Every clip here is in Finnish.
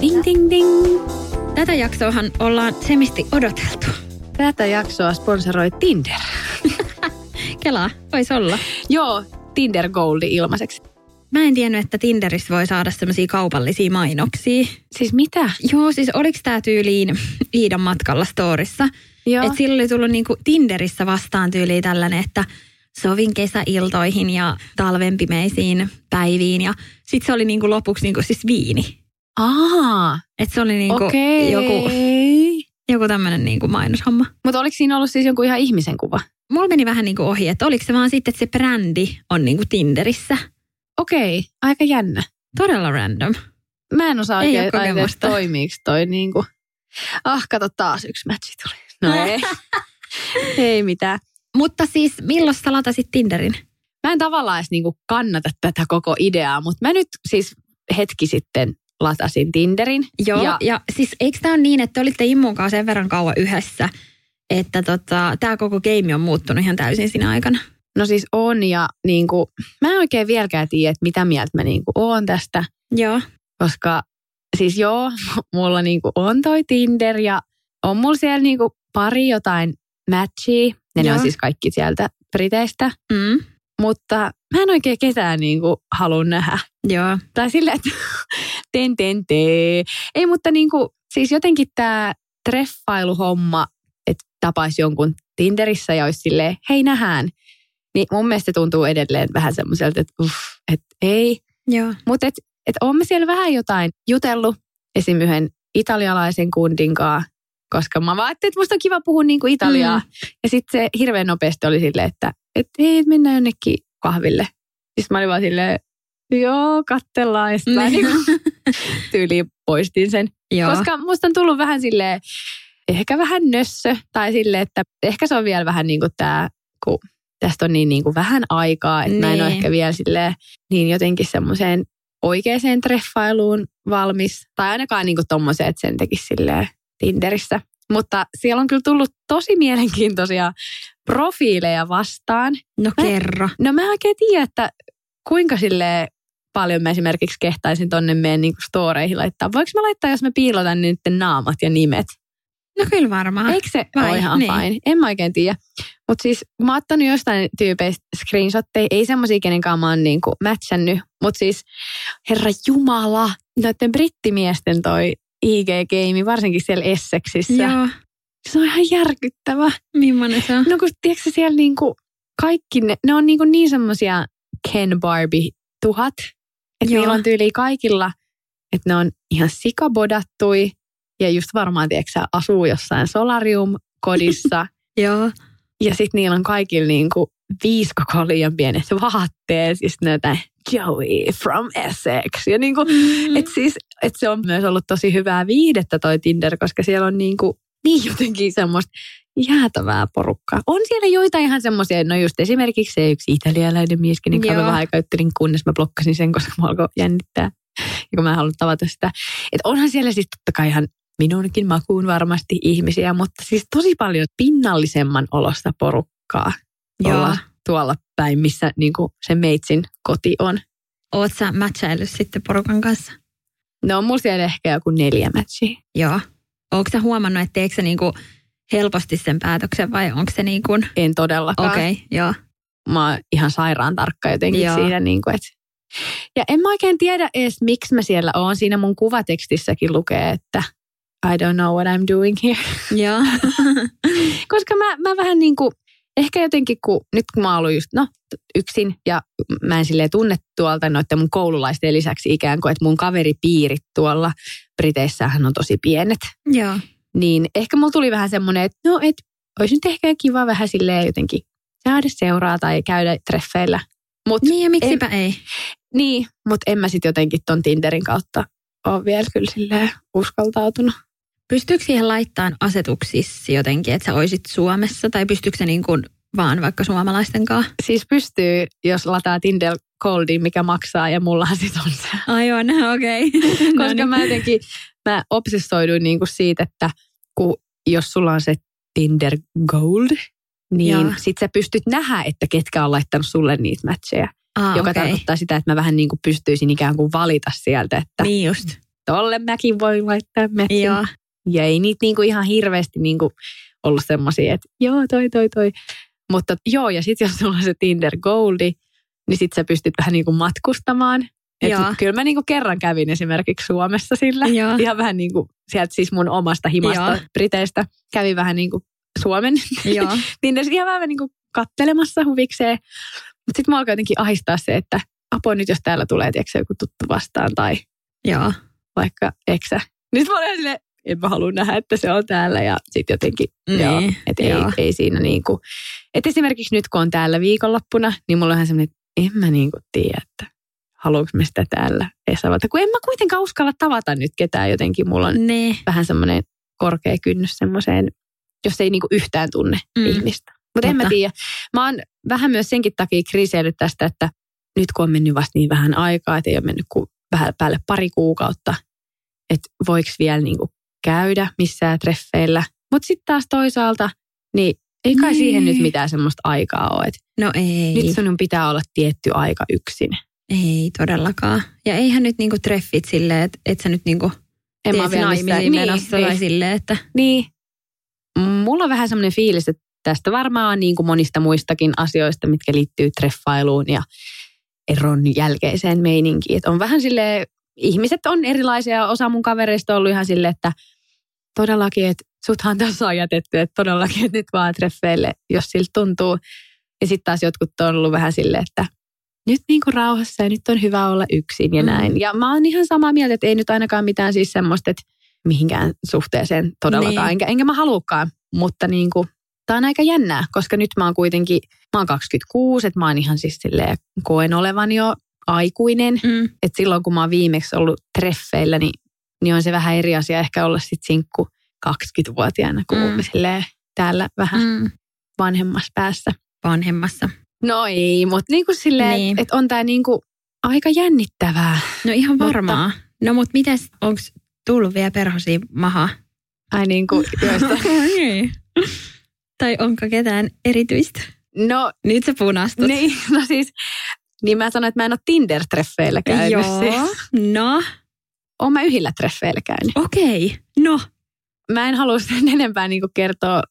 Ding, ding, ding. Tätä jaksoahan ollaan semisti odoteltu. Tätä jaksoa sponsoroi Tinder. Kelaa, voisi olla. Joo, Tinder Goldi ilmaiseksi. Mä en tiennyt, että Tinderissä voi saada semmoisia kaupallisia mainoksia. Siis mitä? Joo, siis oliko tämä tyyliin Iidan matkalla storissa? Joo. Että sillä oli tullut niinku Tinderissä vastaan tyyliin tällainen, että sovin kesäiltoihin ja talven pimeisiin päiviin. Ja sitten se oli niinku lopuksi niinku siis viini. Aa, Että se oli niinku okei. joku, joku tämmöinen niinku mainoshomma. Mutta oliko siinä ollut siis jonkun ihan ihmisen kuva? Mulla meni vähän niinku ohi, että oliko se vaan sitten, että se brändi on niinku Tinderissä. Okei, aika jännä. Todella random. Mä en osaa Ei oikein kokemusta. toimiiko toi niinku. Ah, kato taas yksi matchi tuli. No ei. ei mitään. Mutta siis milloin sä latasit Tinderin? Mä en tavallaan edes niinku kannata tätä koko ideaa, mutta mä nyt siis hetki sitten latasin Tinderin. Joo, ja, Ja, ja siis eikö tämä ole niin, että te olitte Immun kanssa sen verran kauan yhdessä, että tota, tämä koko game on muuttunut ihan täysin siinä aikana? No siis on ja niinku, mä en oikein vieläkään tiedä, että mitä mieltä mä niinku oon tästä. Joo. Koska siis joo, mulla niinku on toi Tinder ja on mulla siellä niinku pari jotain matchia. Ja ne Joo. on siis kaikki sieltä Briteistä. Mm. Mutta mä en oikein ketään niinku halua nähdä. Joo. Tai silleen, että ten ten te. Ei, mutta niinku, siis jotenkin tämä treffailuhomma, että tapaisi jonkun Tinderissä ja olisi silleen, hei nähdään. Niin mun mielestä se tuntuu edelleen vähän semmoiselta, että uff, että ei. Joo. Mutta et, et olemme siellä vähän jotain jutellut esim. yhden italialaisen kundin kanssa, koska mä vaan että musta on kiva puhua niinku italiaa. Mm. Ja sitten se hirveän nopeasti oli silleen, että et, ei, et mennään jonnekin kahville. Sitten mä olin vaan silleen, joo, kattellaan. Ja sitten mä Niin. tyyliin poistin sen. Joo. Koska musta on tullut vähän silleen, ehkä vähän nössö. Tai silleen, että ehkä se on vielä vähän niin kuin tämä, kun tästä on niin, niin kuin vähän aikaa. Että mä en ole Niin. ehkä vielä silleen, niin jotenkin semmoiseen oikeaan treffailuun valmis. Tai ainakaan niin tommoseen, että sen tekisi silleen Tinderissä. Mutta siellä on kyllä tullut tosi mielenkiintoisia profiileja vastaan. No Mä- kerro. No mä en oikein tiedä, että kuinka sille paljon mä esimerkiksi kehtaisin tonne meidän niin storeihin laittaa. Voinko mä laittaa, jos mä piilotan nyt naamat ja nimet? No kyllä varmaan. Eikö se vai? ole ihan Niin. fine? En mä oikein tiedä. Mutta siis mä oon ottanut jostain tyypeistä screenshotteja, ei semmoisia, kenen kanssa mä oon niinku matchannut. Mutta siis herra jumala, noiden brittimiesten toi IG-geimi, varsinkin siellä Essexissa. Joo. Se on ihan järkyttävä. Millainen se on? No kun tiedätkö siellä niinku kaikki ne, ne on niinku niin semmosia Ken Barbie tuhat. Että niillä on tyyli kaikilla, että ne on ihan sikabodattui. Ja just varmaan, tiedätkö asuu jossain solarium-kodissa. Joo. ja sitten niillä on kaikilla niinku viisi koko liian pienet vaatteet. Ja sitten jotain Joey from Essex. Ja niinku, Mm. et siis, et se on myös ollut tosi hyvää viihdettä toi Tinder, koska siellä on niinku, niin jotenkin semmoista jäätävää porukkaa. On siellä joitain ihan semmoisia, no just esimerkiksi se yksi italialainen mieskin, niin mä vähän aikaa juttelin, kunnes mä blokkasin sen, koska mä alkoi jännittää. Ja kun mä en halunnut tavata sitä. Että onhan siellä siis totta kai ihan minunkin makuun varmasti ihmisiä, mutta siis tosi paljon pinnallisemman olosta porukkaa Joo. olla tuolla päin, missä niinku se meitsin koti on. Oot sä matchaillut sitten porukan kanssa? No on mulla siellä ehkä joku neljä matchia. Joo. Oletko sä huomannut, että teekö sä niinku helposti sen päätöksen vai onko se niin kuin, En todellakaan. okei, okay, joo. Mä oon ihan sairaan tarkka jotenkin Joo. siinä. Niin kuin, että ja en mä oikein tiedä edes, miksi mä siellä oon. Siinä mun kuvatekstissäkin lukee, että I don't know what I'm doing here. Joo. Koska mä, mä vähän niin kuin, ehkä jotenkin kun, nyt kun mä oon just, no, yksin ja mä en silleen tunne tuolta noiden mun koululaisten lisäksi ikään kuin, että mun kaveripiirit tuolla Briteissähän on tosi pienet. joo. Niin ehkä mulla tuli vähän semmoinen, että no, et olisi nyt ehkä kiva vähän silleen jotenkin saada seuraa tai käydä treffeillä. Mut Niin ja miksipä en, ei. Niin, mutta en mä sitten jotenkin ton Tinderin kautta ole vielä kyllä silleen uskaltautunut. Pystyykö siihen laittamaan asetuksissa jotenkin, että sä oisit Suomessa tai pystyykö se niin kuin vaan vaikka suomalaisten kanssa? Siis pystyy, jos lataa Tinder Goldin, mikä maksaa ja mullahan sit on se. Aivan, okei. Okay. Koska mä jotenkin, mä obsessoiduin niinku siitä, että kun, jos sulla on se Tinder Gold, niin Joo. sit sä pystyt nähdä, että ketkä on laittanut sulle niitä matcheja. ah, joka okay. tarkoittaa sitä, että mä vähän niin kuin pystyisin ikään kuin valita sieltä, että Niin just. tolle mäkin voin laittaa matchin. Joo. Ja ei niitä niin kuin ihan hirveästi niin kuin ollut semmoisia, että joo, toi, toi, toi. Mutta joo, ja sitten jos sulla on se Tinder Goldi, niin sitten sä pystyt vähän niin kuin matkustamaan. Et kyllä mä niin kuin kerran kävin esimerkiksi Suomessa sillä. Joo. Ihan vähän niin kuin sieltä siis mun omasta himasta Joo. Briteistä. Kävin vähän niin kuin Suomen Joo. Tinderissä ihan vähän niin kuin kattelemassa huvikseen. Mutta sitten mä alkoi jotenkin ahistaa se, että apua nyt jos täällä tulee tiedätkö, joku tuttu vastaan tai Joo. vaikka eksä. Nyt mä olen silleen, en mä halua nähdä, että se on täällä ja sitten jotenkin, Niin, joo, että ei, joo. ei siinä niinku. Että esimerkiksi nyt kun on täällä viikonloppuna, niin mulla on ihan semmoinen, että en mä niinku tiedä, että haluanko mä sitä täällä edes avata. Kun en mä kuitenkaan uskalla tavata nyt ketään jotenkin. Mulla on Ne. vähän semmoinen korkea kynnys semmoiseen, jos ei niinku yhtään tunne Mm. ihmistä. Mutta en mä tiedä. Mä oon vähän myös senkin takia kriiseillyt tästä, että nyt kun on mennyt vasta niin vähän aikaa, että ei ole mennyt kuin vähän päälle pari kuukautta, että voiko vielä niinku käydä missään treffeillä. Mutta sitten taas toisaalta, niin ei kai Niin. siihen nyt mitään semmoista aikaa ole. Et No ei. nyt sinun pitää olla tietty aika yksin. Ei todellakaan. Ja eihän nyt niinku treffit silleen, että et sä nyt niinku En mä vielä naimisiin menossa niin, silleen, että Niin. Mulla on vähän semmoinen fiilis, että tästä varmaan niin kuin monista muistakin asioista, mitkä liittyy treffailuun ja eron jälkeiseen meininkiin. Että on vähän sille ihmiset on erilaisia. Osa mun kavereista on ollut ihan silleen, että todellakin, että suthan tässä on jätetty, että todellakin, että nyt vaan treffeille, jos siltä tuntuu. Ja sitten taas jotkut on ollut vähän silleen, että nyt niin kuin rauhassa ja nyt on hyvä olla yksin ja Mm. näin. Ja mä oon ihan samaa mieltä, että ei nyt ainakaan mitään siis semmoista, että mihinkään suhteeseen todellakaan. Niin. Enkä, enkä mä haluukaan, mutta niin kuin, tää on aika jännää, koska nyt mä oon kuitenkin, mä oon 26, että mä oon ihan siis silleen, koen olevan jo aikuinen. mm, Että silloin kun mä oon viimeksi ollut treffeillä, niin, niin on se vähän eri asia ehkä olla sit sinkku 20-vuotiaana, kuin Mm. silleen täällä vähän mm. mm, vanhemmassa päässä. vanhemmassa. No ei, mutta niin kuin silleen, Niin. että on tää niin kuin aika jännittävää. No ihan Mutta- varmaa. No mut mites, onko tullut vielä perhosia maha? Ai niin kuin, joista. Niin. tai onko ketään erityistä? No Nyt sä punastut. Niin, no siis, niin mä sanoin, että mä en ole Tinder-treffeillä käynyt. Joo. Siis. No, Oon mä yhdillä treffeillä käynyt. okei. Okay. No. Mä en halua sen enempää niin kertoa.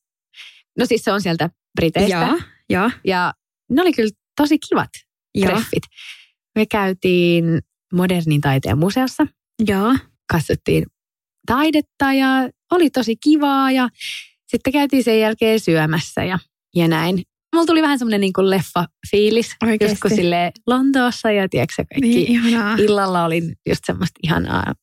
No siis se on sieltä Briteistä. Joo, joo, Ja ne oli kyllä tosi kivat joo. treffit. Me käytiin modernin taiteen museossa. Joo. Katsottiin taidetta ja oli tosi kivaa. Ja sitten käytiin sen jälkeen syömässä ja, ja näin. Mulla tuli vähän semmoinen niin leffa-fiilis. Just kun silleen Lontoossa ja tiedätkö kaikki Niin, ihanaa. illalla oli just semmoista ihanaa.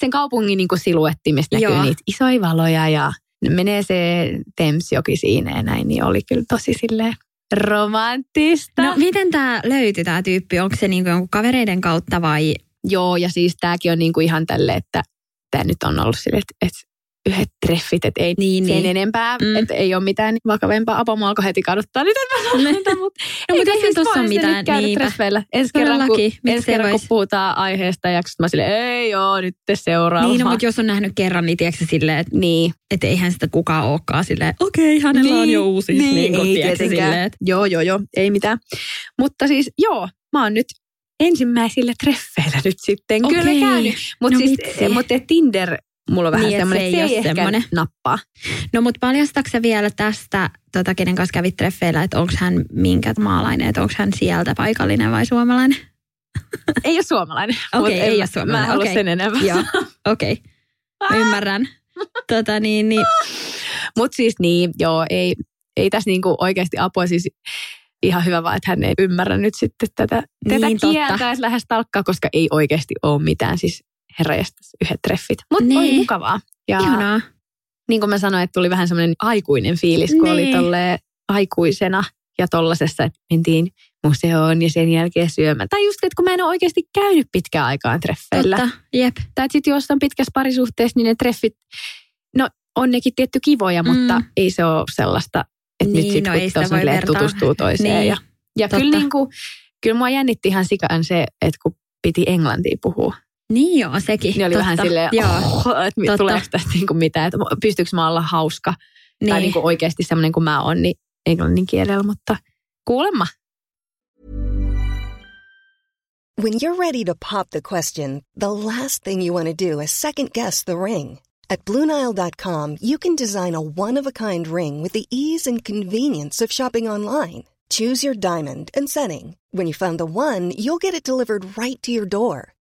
Sen kaupungin niin siluetti, mistä näkyy Joo. niitä isoja valoja ja menee se Thamesjoki siinä ja näin, niin oli kyllä tosi sille romanttista. No miten tämä löytyi tämä tyyppi? Onko se niinku jonkun kavereiden kautta vai? Joo, ja siis tämäkin on niin ihan tälle, että tämä nyt on ollut sille, että, että yhdet treffit, että ei Niin, sen niin. enempää, Mm. että ei ole mitään vakavempaa. Apo mua alkoi heti kaduttaa, nyt en mä sano tätä, mutta No mutta eihän tossa voi ole mitään. käydä Niinpä. treffeillä. Ensi kerran, kun, ensi kerran, kun puhutaan aiheesta jaksosta, mä silleen, ei joo, nyt te seuraava. Niin, no, mutta jos on nähnyt kerran, niin tiedätkö silleen, että Niin, et eihän sitä kukaan olekaan silleen, okei, okay, hänellä on jo uusi. Niin, niin kuin, ei tiedätkö, tietenkään. silleen, että Joo, joo, joo, ei mitään. Mutta siis joo, mä oon nyt ensimmäisillä treffeillä nyt sitten Okei. kyllä käynyt. Mutta No siis, mutta Tinder, mulla on vähän Niin, semmoinen, se että ei se ei oo ehkä semmonen. nappaa. No mutta paljastatko vielä tästä, tota, kenen kanssa kävit treffeillä, että onko hän minkä maalainen, että onko hän sieltä paikallinen vai suomalainen? Ei ole suomalainen. Okei, en ei ole suomalainen, Mä en okei. sen enempää. Joo, okei. Okay. Ymmärrän. Tota, niin, niin. Mutta siis niin, joo, ei, ei tässä niinku oikeasti apua siis ihan hyvä vaan, että hän ei ymmärrä nyt sitten tätä, tätä Niin, totta. kieltä edes lähes talkkaa, koska ei oikeasti ole mitään siis herrajestas yhdet treffit. Mutta Niin. oli mukavaa. Ja Ihanaa. niin kuin mä sanoin, että tuli vähän semmoinen aikuinen fiilis, kun niin. oli aikuisena ja tollasessa, että mentiin museoon ja sen jälkeen syömään. Tai just, että kun mä en ole oikeasti käynyt pitkään aikaan treffeillä. Totta, jep. Tai sitten jos on pitkässä parisuhteessa, niin ne treffit, no on nekin tietty kivoja, mutta Mm. ei se ole sellaista, että nyt Niin, sit, no kun ei sitä silleen vertaa. tutustuu toiseen. Niin, Ja, ja totta. kyllä, niin kuin, kyllä mua jännitti ihan sikaan se, että kun piti englantia puhua, Niin joo, sekin. niin oli totta. vähän silleen, Joo, oh, että Totta. tuleeko tästä niin kuin mitään, että pystyykö mä olla hauska niin. tai niin kuin oikeasti semmoinen kuin mä oon, niin englannin kielellä, mutta kuulemma. When you're ready to pop the question, the last thing you want to do is second guess the ring. At Bluenile.com, you can design a one of a kind ring with the ease and convenience of shopping online. Choose your diamond and setting. When you find the one, you'll get it delivered right to your door.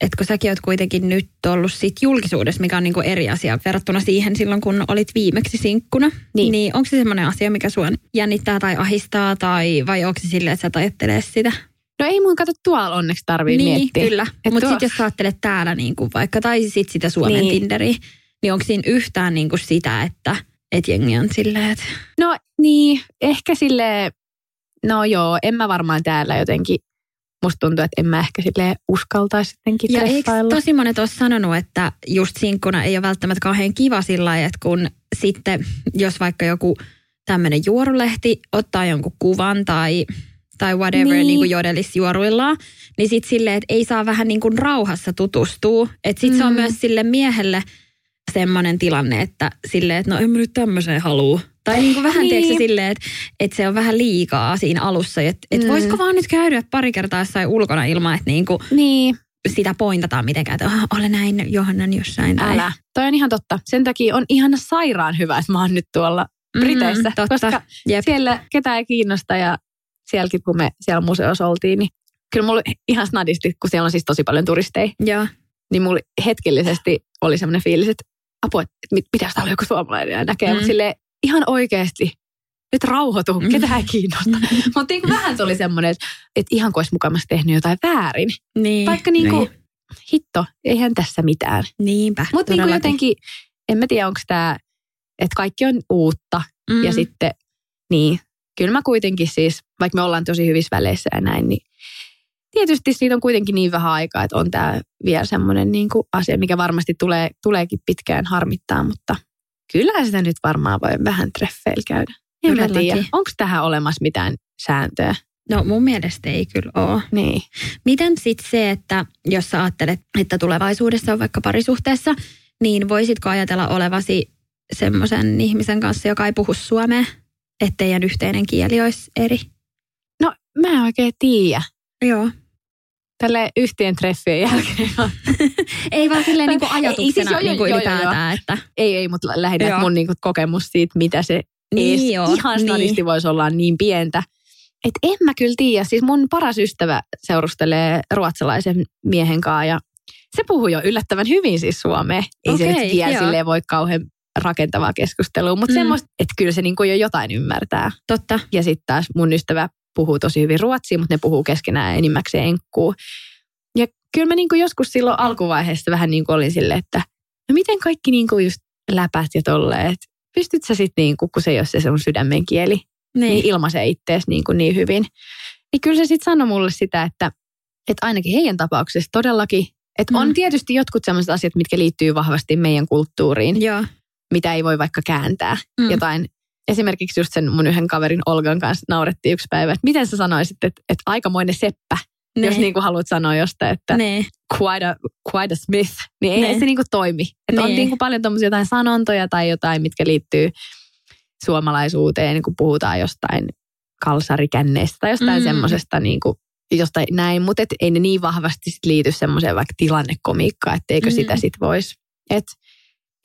että kun säkin oot kuitenkin nyt ollut sit julkisuudessa, mikä on niinku eri asia verrattuna siihen silloin, kun olit viimeksi sinkkuna. Niin. niin onko se semmoinen asia, mikä sua jännittää tai ahistaa, tai vai onko se silleen, että sä et ajattele sitä? No ei mun kato tuolla onneksi tarvii niin, miettiä. kyllä. Mutta tuo- sitten jos sä ajattelet täällä niinku vaikka, tai sitten sitä Suomen Niin. niin. Tinderiä, niin onko siinä yhtään niinku sitä, että et jengi on silleen, että No niin, ehkä sille no joo, en mä varmaan täällä jotenkin, musta tuntuu, että en mä ehkä sille uskaltaisi sittenkin Ja eikö tosi monet ole sanonut, että just sinkkuna ei ole välttämättä kauhean kiva sillä lailla, että kun sitten, jos vaikka joku tämmöinen juorulehti ottaa jonkun kuvan tai, tai whatever Niin. niin. niin kuin niin sitten silleen, että ei saa vähän niin kuin rauhassa tutustua. Että sitten mm. se on Mm. myös sille miehelle semmoinen tilanne, että silleen, että no en mä nyt tämmöiseen halua. Tai niin kuin vähän Niin. tiedätkö silleen, että, että se on vähän liikaa siinä alussa. Että, että Mm. voisiko vaan nyt käydä pari kertaa jossain ulkona ilman, että niin kuin Niin, sitä pointataan mitenkään, että "Ah, ole näin Johannan jossain. tai- älä. Toi on ihan totta. Sen takia on ihan sairaan hyvä, että mä oon nyt tuolla Mm, Briteissä. totta. Koska Jep. siellä ketään ei kiinnosta ja sielläkin kun me siellä museossa oltiin, niin kyllä mulla ihan snadisti, kun siellä on siis tosi paljon turisteja, Joo. niin mulla hetkellisesti oli semmoinen fiilis, että apua, että mit- pitäisi täällä joku suomalainen ja näkee, Mm. mm. mutta silleen ihan oikeasti, nyt rauhoitu, Mm. ketään ei kiinnosta. mutta niin vähän se oli semmoinen, että, että ihan kuin olisi mukamassa tehnyt jotain väärin. Niin. Vaikka niin kuin, hitto, eihän tässä mitään. Niinpä. Mutta niin jotenkin, en mä tiedä, onko tämä, että kaikki on uutta Mm. ja sitten, niin, kyllä mä kuitenkin siis, vaikka me ollaan tosi hyvissä väleissä ja näin, niin tietysti siitä on kuitenkin niin vähän aikaa, että on tämä vielä semmoinen niin kuin asia, mikä varmasti tulee, tuleekin pitkään harmittaa, mutta kyllä sitä nyt varmaan voi vähän treffeillä käydä. En mä Todellakin. tiedä, onko tähän olemassa mitään sääntöä? No mun mielestä ei kyllä ole. Niin. Miten sitten se, että jos sä ajattelet, että tulevaisuudessa on vaikka parisuhteessa, niin voisitko ajatella olevasi semmoisen ihmisen kanssa, joka ei puhu suomea, että teidän yhteinen kieli olisi eri? No mä en oikein tiedä. Joo. Tälle yhteen treffien jälkeen. Ei vaan silleen niin kuin Ei, siis ajatuksena joo, joo, niin kuin joo, ylipäätään, että ei, ei, mutta lähinnä Joo. mun niinku kokemus siitä, mitä se Niin joo, ihan niin. voisi olla niin pientä. Et en mä kyllä tiedä. Siis mun paras ystävä seurustelee ruotsalaisen miehen kanssa ja se puhuu jo yllättävän hyvin siis suomea. Ei se Okei, nyt vielä silleen voi kauhean rakentavaa keskustelua, mutta mm. semmoista, että kyllä se niinku jo jotain ymmärtää. totta. Ja sitten taas mun ystävä puhuu tosi hyvin ruotsia, mutta ne puhuu keskenään enimmäkseen enkkuu. Ja kyllä mä niinku joskus silloin alkuvaiheessa vähän niinku olin silleen, että no miten kaikki niinku just läpät ja tolleen, että pystyt sä sitten niinku, kun se ei ole se sun sydämen kieli, niin, Niin. niin ilmaisee ittees niin, kuin niin hyvin. Niin kyllä se sitten sanoi mulle sitä, että, että ainakin heidän tapauksessa todellakin, että on Mm. tietysti jotkut sellaiset asiat, mitkä liittyy vahvasti meidän kulttuuriin, Joo. mitä ei voi vaikka kääntää. Mm. Jotain, esimerkiksi just sen mun yhden kaverin Olgan kanssa naurettiin yksi päivä, että miten sä sanoisit, että, että aikamoinen seppä, Ne. jos niin kuin haluat sanoa jostain, että Ne. quite a, quite a Smith, niin ei Ne. se niin kuin toimi. Että on Ne. niin kuin paljon tommosia jotain sanontoja tai jotain, mitkä liittyy suomalaisuuteen, niin kun puhutaan jostain kalsarikänneistä tai jostain Mm. mm. semmoisesta niin kuin, jostain näin, mutta et ei ne niin vahvasti sit liity semmoiseen vaikka tilannekomiikkaan, etteikö Mm. mm. sitä sit voisi. Et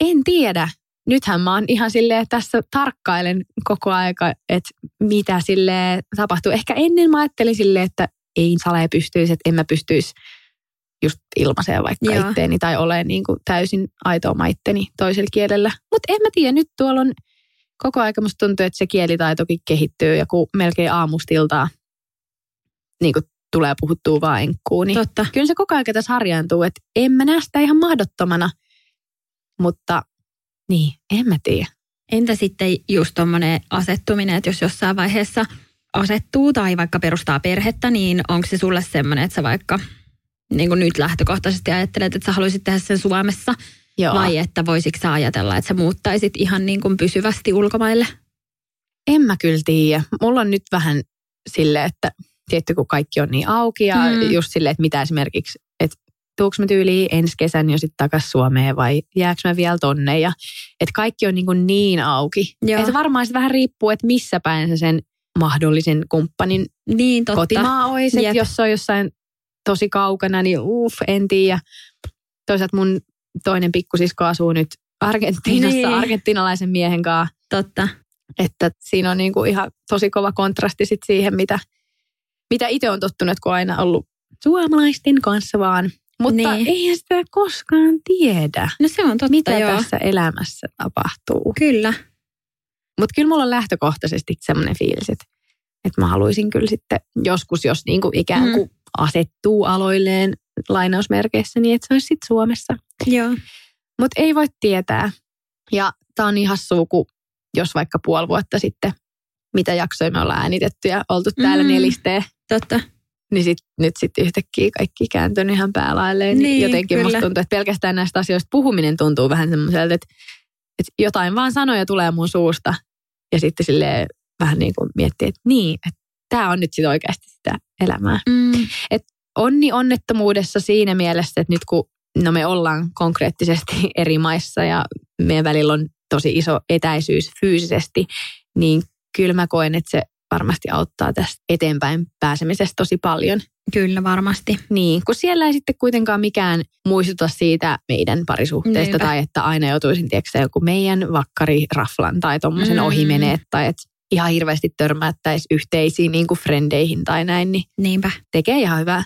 en tiedä. Nythän mä oon ihan silleen tässä tarkkailen koko aika, että mitä sille tapahtuu. Ehkä ennen mä ajattelin silleen, että ei salee pystyisi, että en mä pystyisi just ilmaiseen vaikka Joo. itteeni tai ole niin kuin täysin aitoa maitteni toisella kielellä. Mutta en mä tiedä, nyt tuolla on koko aika musta tuntuu, että se kielitaitokin kehittyy ja kun melkein aamustiltaa niin kuin tulee puhuttua vaan enkkuun, niin Totta. kyllä se koko ajan tässä harjaantuu, että en mä näe sitä ihan mahdottomana, mutta niin, en mä tiedä. Entä sitten just tuommoinen asettuminen, että jos jossain vaiheessa asettuu tai vaikka perustaa perhettä, niin onko se sulle semmoinen, että sä vaikka niin kuin nyt lähtökohtaisesti ajattelet, että sä haluaisit tehdä sen Suomessa, Joo. vai että voisitko sä ajatella, että sä muuttaisit ihan niin kuin pysyvästi ulkomaille? En mä kyllä tiedä. Mulla on nyt vähän sille, että tietty kun kaikki on niin auki ja Mm. just silleen, että mitä esimerkiksi, tuuks mä tyyliin ensi kesän jo sitten takas Suomeen vai jääkö mä vielä tonne ja että kaikki on niin, kuin niin auki. Joo. Että varmaan sit vähän riippuu, että missä päin sä sen mahdollisen kumppanin Niin, totta. kotimaa olisi. Että jos se on jossain tosi kaukana, niin uff, en tiedä. Toisaalta mun toinen pikkusisko asuu nyt Argentiinassa Niin. argentinalaisen miehen kanssa. Totta. Että siinä on niinku ihan tosi kova kontrasti sit siihen, mitä, mitä itse on tottunut, kun on aina ollut suomalaisten kanssa vaan. Mutta Niin. eihän sitä koskaan tiedä, No se on totta, mitä joo. tässä elämässä tapahtuu. Kyllä. Mutta kyllä mulla on lähtökohtaisesti semmoinen fiilis, että, että mä haluaisin kyllä sitten joskus, jos niinku ikään kuin mm. asettuu aloilleen lainausmerkeissä, niin että se olisi sitten Suomessa. Joo. Mutta ei voi tietää. Ja tämä on niin hassua, kun jos vaikka puoli vuotta sitten, mitä jaksoja me ollaan äänitetty ja oltu täällä Mm. mm. nelisteen, Totta. Niin sit, nyt sitten yhtäkkiä kaikki kääntynyt ihan päälailleen. Niin, Niin, jotenkin kyllä. musta tuntuu, että pelkästään näistä asioista puhuminen tuntuu vähän semmoiselta, että, että jotain vaan sanoja tulee mun suusta. Ja sitten sille vähän niin kuin miettii, että niin, että tämä on nyt sitten oikeasti sitä elämää. Mm. Onni onnettomuudessa siinä mielessä, että nyt kun no me ollaan konkreettisesti eri maissa ja meidän välillä on tosi iso etäisyys fyysisesti, niin kyllä mä koen, että se varmasti auttaa tästä eteenpäin pääsemisestä tosi paljon. Kyllä varmasti. Niin, kun siellä ei sitten kuitenkaan mikään muistuta siitä meidän parisuhteesta Niinpä. tai että aina joutuisin, tiedätkö, joku meidän vakkari raflan tai tuommoisen Mm. mm. ohi menee tai että ihan hirveästi törmättäisiin yhteisiin niin kuin frendeihin tai näin, niin Niinpä. tekee ihan hyvää.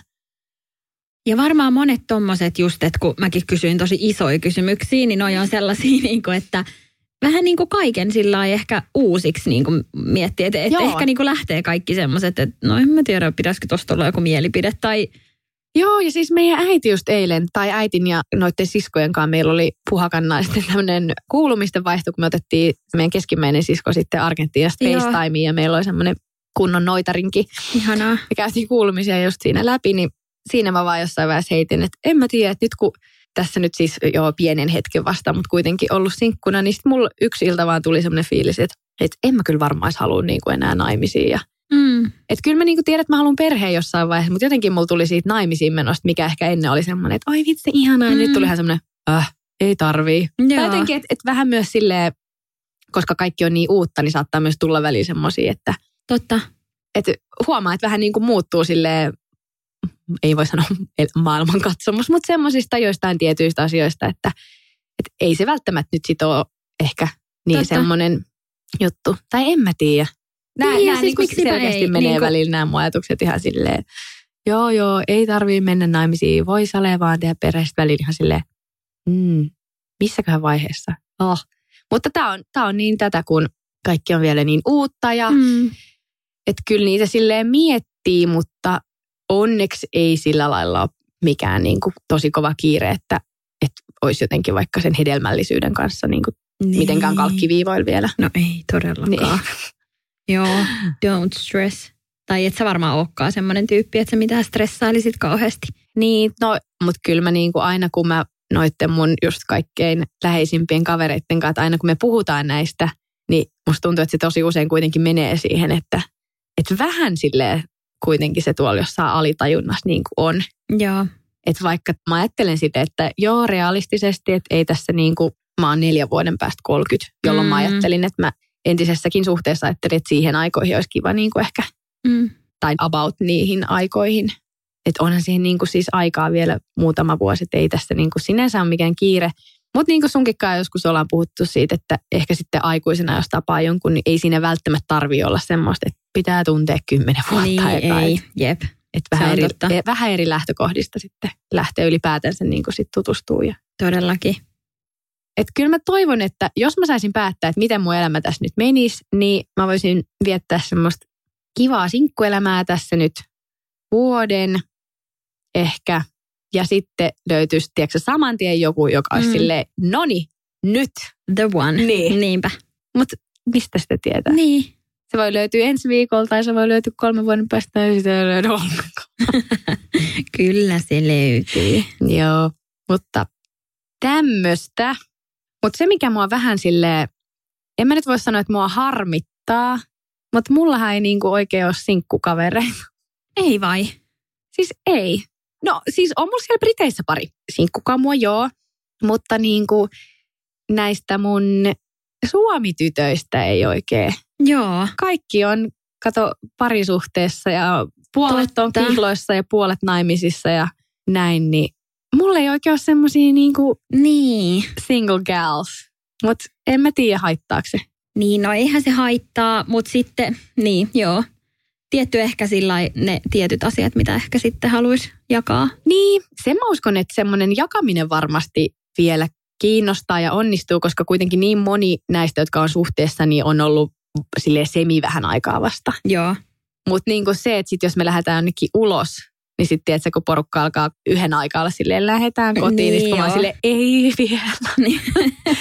Ja varmaan monet tommoset just, että kun mäkin kysyin tosi isoja kysymyksiä, niin noi on sellaisia, niin kuin, että vähän niin kuin kaiken sillä ehkä uusiksi niin kuin miettiä. Että et ehkä niin kuin lähtee kaikki semmoiset, että no en mä tiedä, pitäisikö tosta olla joku mielipide. Tai Joo, ja siis meidän äiti just eilen, tai äitin ja noiden siskojen kanssa meillä oli puhakannaisten tämmöinen kuulumisten vaihto, kun me otettiin meidän keskimmäinen sisko sitten Argentiinasta. FaceTimeen, ja meillä oli semmoinen kunnon noitarinki. ihanaa. Me käytiin kuulumisia just siinä läpi, niin siinä mä vaan jossain vaiheessa heitin, että en mä tiedä, että nyt kun tässä nyt siis jo pienen hetken vasta, mutta kuitenkin ollut sinkkuna, niin sitten mulla yksi ilta vaan tuli semmoinen fiilis, että, että en mä kyllä varmaan edes halua niin kuin enää naimisiin. Ja, Mm. että kyllä mä niin kuin tiedän, että mä haluan perheen jossain vaiheessa, mutta jotenkin mulla tuli siitä naimisiin menosta, mikä ehkä ennen oli semmoinen, että oi vitsi ihanaa, ja Mm. nyt tuli ihan semmoinen, äh, ei tarvii. Joo. jotenkin, että, että vähän myös silleen, koska kaikki on niin uutta, niin saattaa myös tulla väliin semmoisia, että, Totta. että huomaa, että vähän niin kuin muuttuu silleen, ei voi sanoa maailmankatsomus, mutta semmoisista joistain tietyistä asioista, että, että ei se välttämättä nyt sit ole ehkä niin Totta. semmoinen juttu. Tai en mä tiedä. Nämä, Niin, nämä siis niin kuin selkeästi ei, menee niin kuin- välillä nämä mun ajatukset ihan silleen, joo joo, ei tarvii mennä naimisiin, voi sale vaan tehdä perheestä välillä ihan silleen, mm, missäköhän vaiheessa. Oh. Mutta tämä on, tää on niin tätä, kun kaikki on vielä niin uutta ja Mm. että kyllä niitä silleen miettii, mutta onneksi ei sillä lailla ole mikään niin kuin tosi kova kiire, että, että olisi jotenkin vaikka sen hedelmällisyyden kanssa niin kuin Niin. mitenkään kalkkiviivoilla vielä. No ei todellakaan. Joo, don't stress. Tai et sä varmaan olekaan semmoinen tyyppi, että sä mitään stressailisit kauheasti. Niin, no, mutta kyllä mä niin kuin aina kun mä noitten mun just kaikkein läheisimpien kavereitten kanssa, että aina kun me puhutaan näistä, niin musta tuntuu, että se tosi usein kuitenkin menee siihen, että, että vähän silleen kuitenkin se tuolla jossain alitajunnassa niin kuin on. Joo. Että vaikka mä ajattelen sitä, että joo realistisesti, että ei tässä niin kuin, mä oon neljän vuoden päästä 30, jolloin mm. mä ajattelin, että mä entisessäkin suhteessa ajattelin, että siihen aikoihin olisi kiva niin kuin ehkä, Mm. tai about niihin aikoihin. Että onhan siihen niin kuin siis aikaa vielä muutama vuosi, että ei tässä niin kuin sinänsä ole mikään kiire. Mutta niin kuin sunkin joskus ollaan puhuttu siitä, että ehkä sitten aikuisena, jos tapaa jonkun, niin ei siinä välttämättä tarvi olla semmoista, että pitää tuntea kymmenen vuotta. Niin, aikaa. ei. Et- Jep. Että Se vähän, eri, totta. eh, vähän eri lähtökohdista sitten lähtee ylipäätänsä niin kuin sit tutustuu. Ja. Todellakin. Et kyllä mä toivon, että jos mä saisin päättää, että miten mun elämä tässä nyt menisi, niin mä voisin viettää semmoista kivaa sinkkuelämää tässä nyt vuoden ehkä. Ja sitten löytyisi, tiedätkö, saman tien joku, joka olisi Mm. silleen, noni, nyt. The one. Niin. Niinpä. Mutta mistä sitä tietää? Niin. Se voi löytyä ensi viikolla tai se voi löytyä kolmen vuoden päästä ja sitä ei löydy ollenkaan. Kyllä se löytyy. Joo, mutta tämmöistä. Mutta se, mikä mua vähän sille, en mä nyt voi sanoa, että mua harmittaa, mutta mullahan ei niinku oikein ole sinkkukavereita. Ei vai? Siis ei. No siis on mulla siellä Briteissä pari sinkkukamua, joo. Mutta niinku näistä mun suomitytöistä ei oikein. Joo. Kaikki on, kato, parisuhteessa ja puolet Totta. on kihloissa ja puolet naimisissa ja näin, niin mulla ei oikein ole semmosia niinku Niin. single gals. Mutta en mä tiedä haittaako se. Niin, no eihän se haittaa, mutta sitten, niin, joo. Tietty ehkä sillä ne tietyt asiat, mitä ehkä sitten haluaisi jakaa. Niin, sen mä uskon, että semmoinen jakaminen varmasti vielä kiinnostaa ja onnistuu, koska kuitenkin niin moni näistä, jotka on suhteessa, niin on ollut sille semi vähän aikaa vasta. Joo. Mutta niin se, että sit jos me lähdetään jonnekin ulos, niin sitten tiedätkö, kun porukka alkaa yhden aikaa olla silleen, lähdetään kotiin, niin, Niin, joo. silleen, ei vielä. Niin.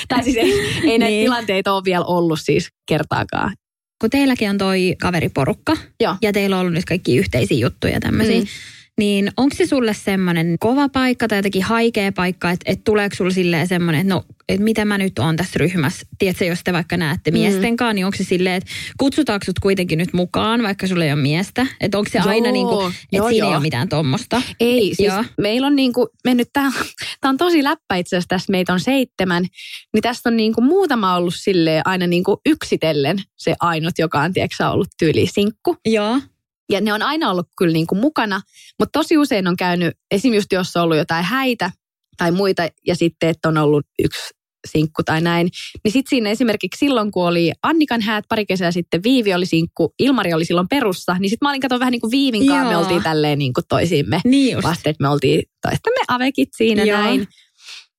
tai siis ei, ei näitä Niin. tilanteita ole vielä ollut siis kertaakaan. Kun teilläkin on toi kaveriporukka Joo. ja teillä on ollut nyt kaikki yhteisiä juttuja tämmöisiä, Mm. Niin onko se sulle semmoinen kova paikka tai jotenkin haikea paikka, että, että tuleeko sulle silleen semmoinen, että no, että mitä mä nyt oon tässä ryhmässä, tiedätkö, jos te vaikka näette Mm. miesten kanssa, niin onko se silleen, että kutsutaanko sut kuitenkin nyt mukaan, vaikka sulla ei ole miestä, että onko se Joo, aina niin kuin, että joo, siinä ei joo. ole mitään tommosta. Ei, siis Joo. meillä on niinku mennyt, tämä on tosi läppä itse asiassa tässä, meitä on seitsemän, niin tästä on niinku muutama ollut silleen aina niinku yksitellen se ainut, joka on tiedätkö, ollut tyyli sinkku. Joo. Ja ne on aina ollut kyllä niinku mukana, mutta tosi usein on käynyt, esimerkiksi just jos on ollut jotain häitä tai muita, ja sitten, että on ollut yksi sinkku tai näin. Niin sitten siinä esimerkiksi silloin, kun oli Annikan häät pari kesää sitten, Viivi oli sinkku, Ilmari oli silloin perussa, niin sitten mä olin kato vähän niin kuin Viivin kanssa, me oltiin tälleen niin kuin toisiimme Niin just. vasta, että me oltiin toistamme avekit siinä Joo. näin.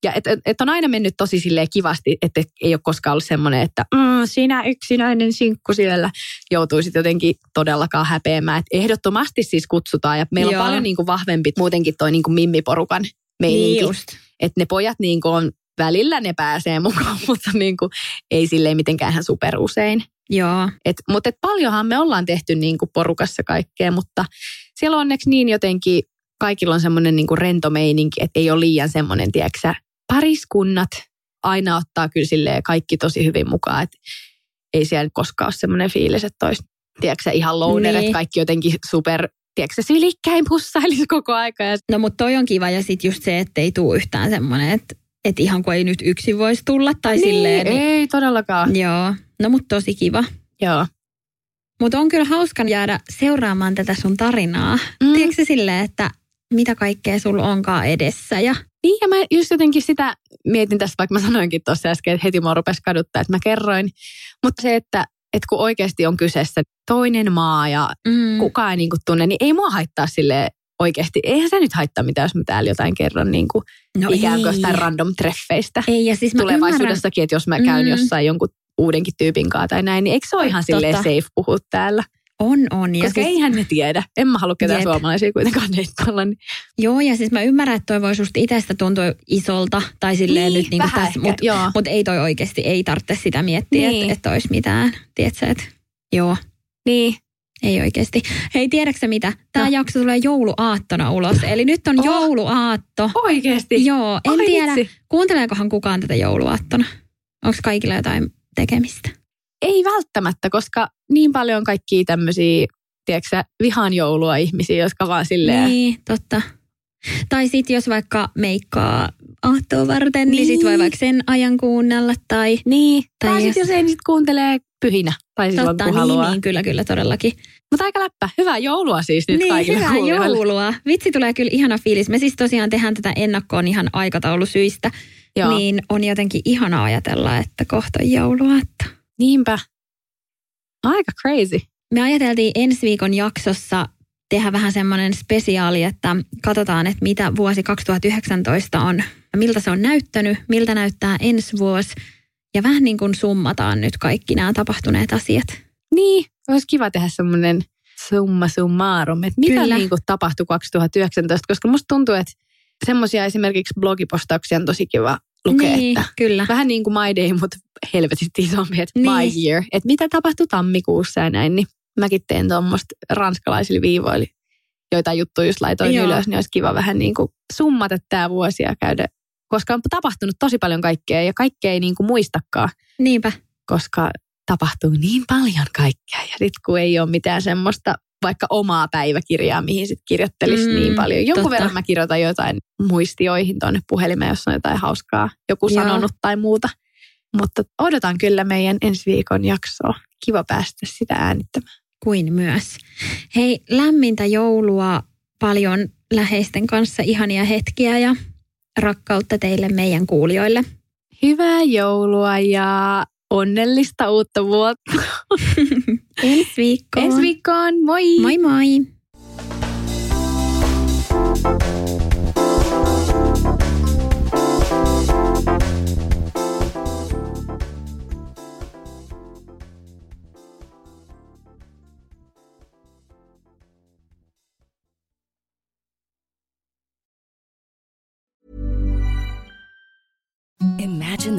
Ja et, et, et on aina mennyt tosi silleen kivasti, että ei ole koskaan ollut semmoinen, että mm, sinä yksinäinen sinkku siellä joutuisit jotenkin todellakaan häpeämään. Et ehdottomasti siis kutsutaan ja meillä Joo. on paljon niin kuin vahvempi muutenkin toi niin kuin mimmiporukan meininki. Niin että ne pojat niin kuin on välillä ne pääsee mukaan, mutta niin kuin, ei silleen mitenkään ihan super usein. Joo. Et, mutta et paljonhan me ollaan tehty niin kuin porukassa kaikkea, mutta siellä on onneksi niin jotenkin, kaikilla on semmoinen niin rento meininki, että ei ole liian semmoinen, tiedätkö sä, pariskunnat aina ottaa kyllä silleen kaikki tosi hyvin mukaan, että ei siellä koskaan ole semmoinen fiilis, että olisi, tiedätkö ihan loner, Niin. kaikki jotenkin super, tiedätkö sä, sylikkäin pussailisi koko aika. Ja, No mutta toi on kiva ja sitten just se, että ei tule yhtään semmoinen, että, että ihan kuin ei nyt yksin voisi tulla tai silleen. niin, ei todellakaan. Joo. No mutta tosi kiva. Joo. Mutta on kyllä hauska jäädä seuraamaan tätä sun tarinaa. Mm. Tiedätkö silleen, että mitä kaikkea sulla onkaan edessä ja Niin ja mä just jotenkin sitä mietin tässä, vaikka mä sanoinkin tuossa äsken, että heti mua rupesi kaduttaa, että mä kerroin. Mutta se, että, että kun oikeasti on kyseessä toinen maa ja mm. kukaan ei niin kuin tunne, niin ei mua haittaa sille oikeasti. Eihän se nyt haittaa mitään, jos mä täällä jotain kerron niin kuin no ikään kuin random treffeistä. Ei ja siis ymmärrän, Tulevaisuudessakin, että jos mä käyn Mm. jossain jonkun uudenkin tyypin kanssa tai näin, niin eikö se ole ihan Totta. silleen safe puhua täällä? On on. Ja Koska siis, eihän ne tiedä. En mä halua ketään Jep. suomalaisia kuitenkaan deittailla. Niin. Joo ja siis mä ymmärrän, että toi voi susta itsestä tuntua isolta tai silleen nyt niinku vähän tässä, mutta mut ei toi oikeasti, ei tarvitse sitä miettiä, Niin. että, että olisi mitään. Tiedätkö, että joo. Niin. Ei oikeasti. Hei, tiedätkö mitä? Tämä No. jakso tulee jouluaattona ulos. Eli nyt on Oh. jouluaatto. Oikeasti? Joo, en Ai tiedä, vitsi. kuunteleekohan kukaan tätä jouluaattona. Onko kaikilla jotain tekemistä? Ei välttämättä, koska niin paljon kaikkia tämmöisiä tiedätkö sä, vihaan joulua ihmisiä, jotka vaan silleen... Niin, totta. Tai sitten jos vaikka meikkaa aattoa varten, niin, niin sit voi Niin. vaikka sen ajan kuunnella tai... Niin, Tai tai, jos- sitten jos ei niitä kuuntelee pyhinä tai silloin Totta, kun niin, haluaa. niin, kyllä, kyllä, todellakin. Mutta aika läppä. Hyvää joulua siis nyt niin, kaikille hyvää kuulijoille. joulua. Vitsi tulee kyllä ihana fiilis. Me siis tosiaan tehdään tätä ennakkoon ihan aikataulusyistä. Joo. Niin on jotenkin ihana ajatella, että kohta joulua. Että. Niinpä. Aika crazy. Me ajateltiin ensi viikon jaksossa tehdä vähän semmoinen spesiaali, että katsotaan, että mitä vuosi 2019 on, miltä se on näyttänyt, miltä näyttää ensi vuosi. Ja vähän niin kuin summataan nyt kaikki nämä tapahtuneet asiat. Niin, olisi kiva tehdä semmoinen summa summarum, että mitä Kyllä. niin kuin tapahtui 2019, koska musta tuntuu, että semmoisia esimerkiksi blogipostauksia on tosi kiva lukea, niin, että kyllä. vähän niin kuin My Day, mutta helvetisti isompi, että Niin. My Year, että mitä tapahtui tammikuussa ja näin, niin mäkin teen tuommoista ranskalaisille viivoille, joita juttuja just laitoin Joo. ylös, niin olisi kiva vähän niin kuin summata tämä vuosi ja käydä, koska on tapahtunut tosi paljon kaikkea ja kaikkea ei niin kuin muistakaan, Niinpä. koska tapahtuu niin paljon kaikkea ja nyt kun ei ole mitään semmoista vaikka omaa päiväkirjaa, mihin sitten kirjoittelisi Mm, mm, niin paljon. Jonkun totta. verran mä kirjoitan jotain muistioihin tuonne puhelimeen, jos on jotain hauskaa joku Joo. sanonut tai muuta. Mutta odotan kyllä meidän ensi viikon jaksoa. Kiva päästä sitä äänittämään. kuin myös. Hei, lämmintä joulua, paljon läheisten kanssa ihania hetkiä ja rakkautta teille meidän kuulijoille. Hyvää joulua ja onnellista uutta vuotta. Ensi viikkoon. Ensi viikkoon, moi! Moi moi!